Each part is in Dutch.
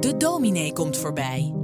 De dominee komt voorbij.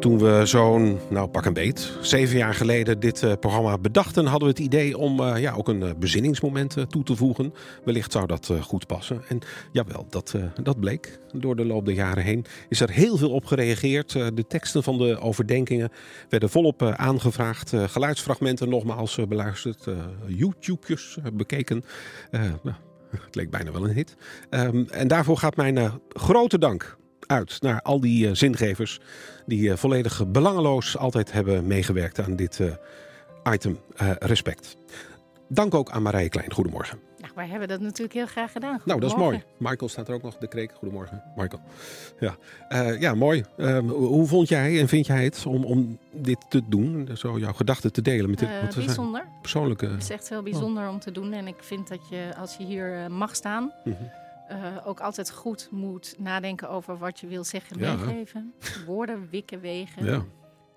Toen we zo'n, nou pak een beet, zeven jaar geleden dit uh, programma bedachten, hadden we het idee om uh, ja, ook een uh, bezinningsmoment toe te voegen. Wellicht zou dat goed passen. En jawel, dat, dat bleek. Door de loop der jaren heen is er heel veel op gereageerd. de teksten van de overdenkingen werden volop aangevraagd. geluidsfragmenten nogmaals beluisterd. YouTube's bekeken. Nou, het leek bijna wel een hit. Um, en daarvoor gaat mijn grote dank uit naar al die uh, zingevers die uh, volledig belangeloos altijd hebben meegewerkt aan dit item. respect. Dank ook aan Marije Klein. Goedemorgen. Wij hebben dat natuurlijk heel graag gedaan. Nou, dat is mooi. Michael staat er ook nog, de kreek. Goedemorgen, Michael. Ja, ja mooi. Ehm, hoe vond jij en vind jij het om, om dit te doen? Zo jouw gedachten te delen met dit? bijzonder. Persoonlijke... Het is echt heel bijzonder oh. om te doen. En ik vind dat je, als je hier mag staan... Uh, ook altijd goed moet nadenken over wat je wil zeggen en meegeven. Woorden, wikken, wegen. Ja.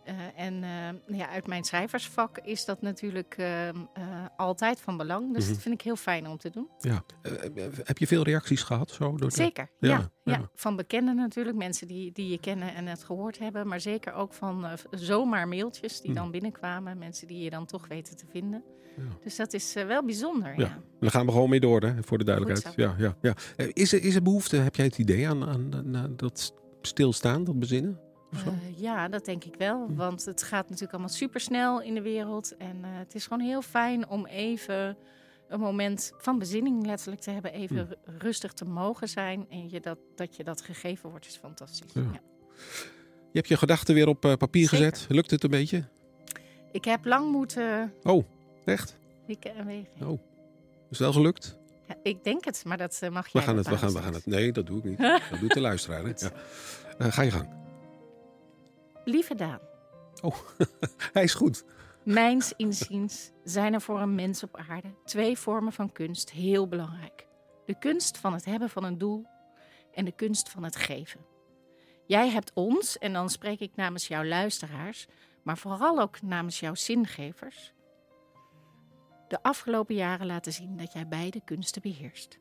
Uh, en uh, ja, uit mijn schrijversvak is dat natuurlijk ehm, altijd van belang. Dus mm dat vind ik heel fijn om te doen. Ja. heb je veel reacties gehad? Zo, door zeker, ja, ja, Van bekenden natuurlijk, mensen die, die je kennen en het gehoord hebben. Maar zeker ook van zomaar mailtjes die mhm. dan binnenkwamen. Mensen die je dan toch weten te vinden. Dus dat is wel bijzonder. Ja. ja. Daar gaan we gewoon mee door, hè, voor de duidelijkheid. Ja, ja, ja. Eh, is, er, is er behoefte, heb jij het idee aan, aan, aan dat stilstaan, dat bezinnen? Uh, ja, dat denk ik wel. Hm. Want het gaat natuurlijk allemaal supersnel in de wereld. En uh, het is gewoon heel fijn om even een moment van bezinning letterlijk te hebben. Even hm. rustig te mogen zijn. En je dat, dat je dat gegeven wordt, is fantastisch. Ja. Ja. Je hebt je gedachten weer op papier gezet. Lukt het een beetje? Ik heb lang moeten... Oh. Echt? Wikken en wegen. Oh, is het wel gelukt? Ja, ik denk het, maar dat mag we jij gaan het, we gaan, we gaan het. Nee, dat doe ik niet. dat doet de luisteraar. Hè? Ja. Uh, ga je gang. Lieve Daan. Oh, hij is goed. Mijns inziens zijn er voor een mens op aarde twee vormen van kunst heel belangrijk. De kunst van het hebben van een doel en de kunst van het geven. Jij hebt ons, en dan spreek ik namens jouw luisteraars, maar vooral ook namens jouw zingevers, de afgelopen jaren laten zien dat jij beide kunsten beheerst.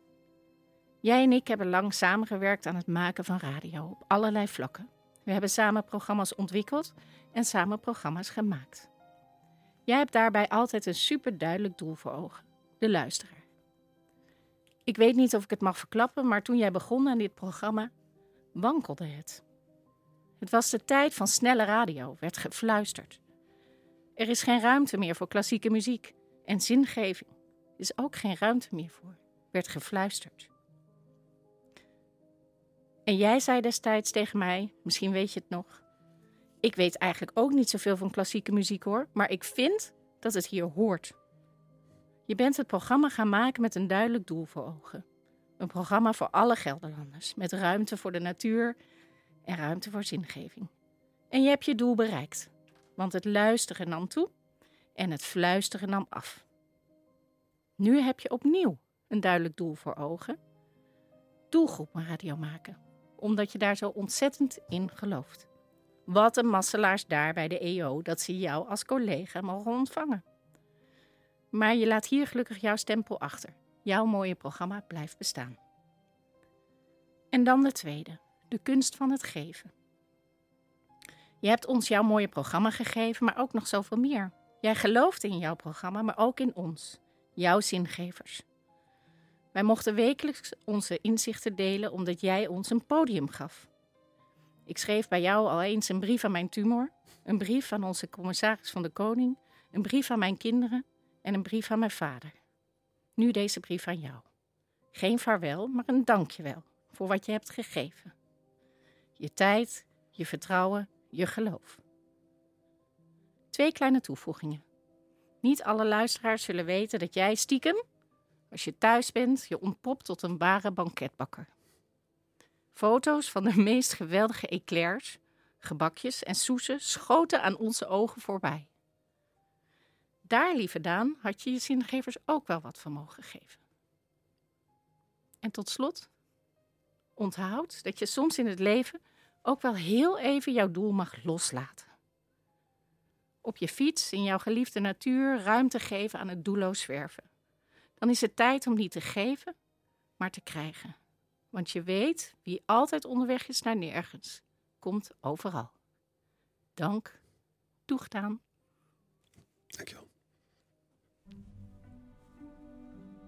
Jij en ik hebben lang samengewerkt aan het maken van radio op allerlei vlakken. We hebben samen programma's ontwikkeld en samen programma's gemaakt. Jij hebt daarbij altijd een superduidelijk doel voor ogen: de luisteraar. Ik weet niet of ik het mag verklappen, maar toen jij begon aan dit programma, wankelde het. Het was de tijd van snelle radio, werd gefluisterd. Er is geen ruimte meer voor klassieke muziek. En zingeving is ook geen ruimte meer voor, werd gefluisterd. En jij zei destijds tegen mij, misschien weet je het nog. Ik weet eigenlijk ook niet zoveel van klassieke muziek hoor, maar ik vind dat het hier hoort. Je bent het programma gaan maken met een duidelijk doel voor ogen. Een programma voor alle Gelderlanders, met ruimte voor de natuur en ruimte voor zingeving. En je hebt je doel bereikt, want het luisteren nam toe en het fluisteren nam af. Nu heb je opnieuw een duidelijk doel voor ogen. Doelgroep radio maken, omdat je daar zo ontzettend in gelooft. Wat een masselaars daar bij de EO dat ze jou als collega mogen ontvangen. Maar je laat hier gelukkig jouw stempel achter. Jouw mooie programma blijft bestaan. En dan de tweede, de kunst van het geven. Je hebt ons jouw mooie programma gegeven, maar ook nog zoveel meer. Jij gelooft in jouw programma, maar ook in ons, jouw zingevers. Wij mochten wekelijks onze inzichten delen omdat jij ons een podium gaf. Ik schreef bij jou al eens een brief aan mijn tumor, een brief aan onze commissaris van de Koning, een brief aan mijn kinderen en een brief aan mijn vader. Nu deze brief aan jou. Geen vaarwel, maar een dankjewel voor wat je hebt gegeven. Je tijd, je vertrouwen, je geloof. Twee kleine toevoegingen. Niet alle luisteraars zullen weten dat jij stiekem, als je thuis bent, je ontpopt tot een ware banketbakker. Foto's van de meest geweldige eclairs, gebakjes en soezen schoten aan onze ogen voorbij. Daar, lieve Daan, had je je zingevers ook wel wat van mogen geven. En tot slot, onthoud dat je soms in het leven ook wel heel even jouw doel mag loslaten op je fiets in jouw geliefde natuur ruimte geven aan het doelloos zwerven. Dan is het tijd om niet te geven, maar te krijgen. Want je weet, wie altijd onderweg is naar nergens, komt overal. Dank. Toegedaan. Dankjewel.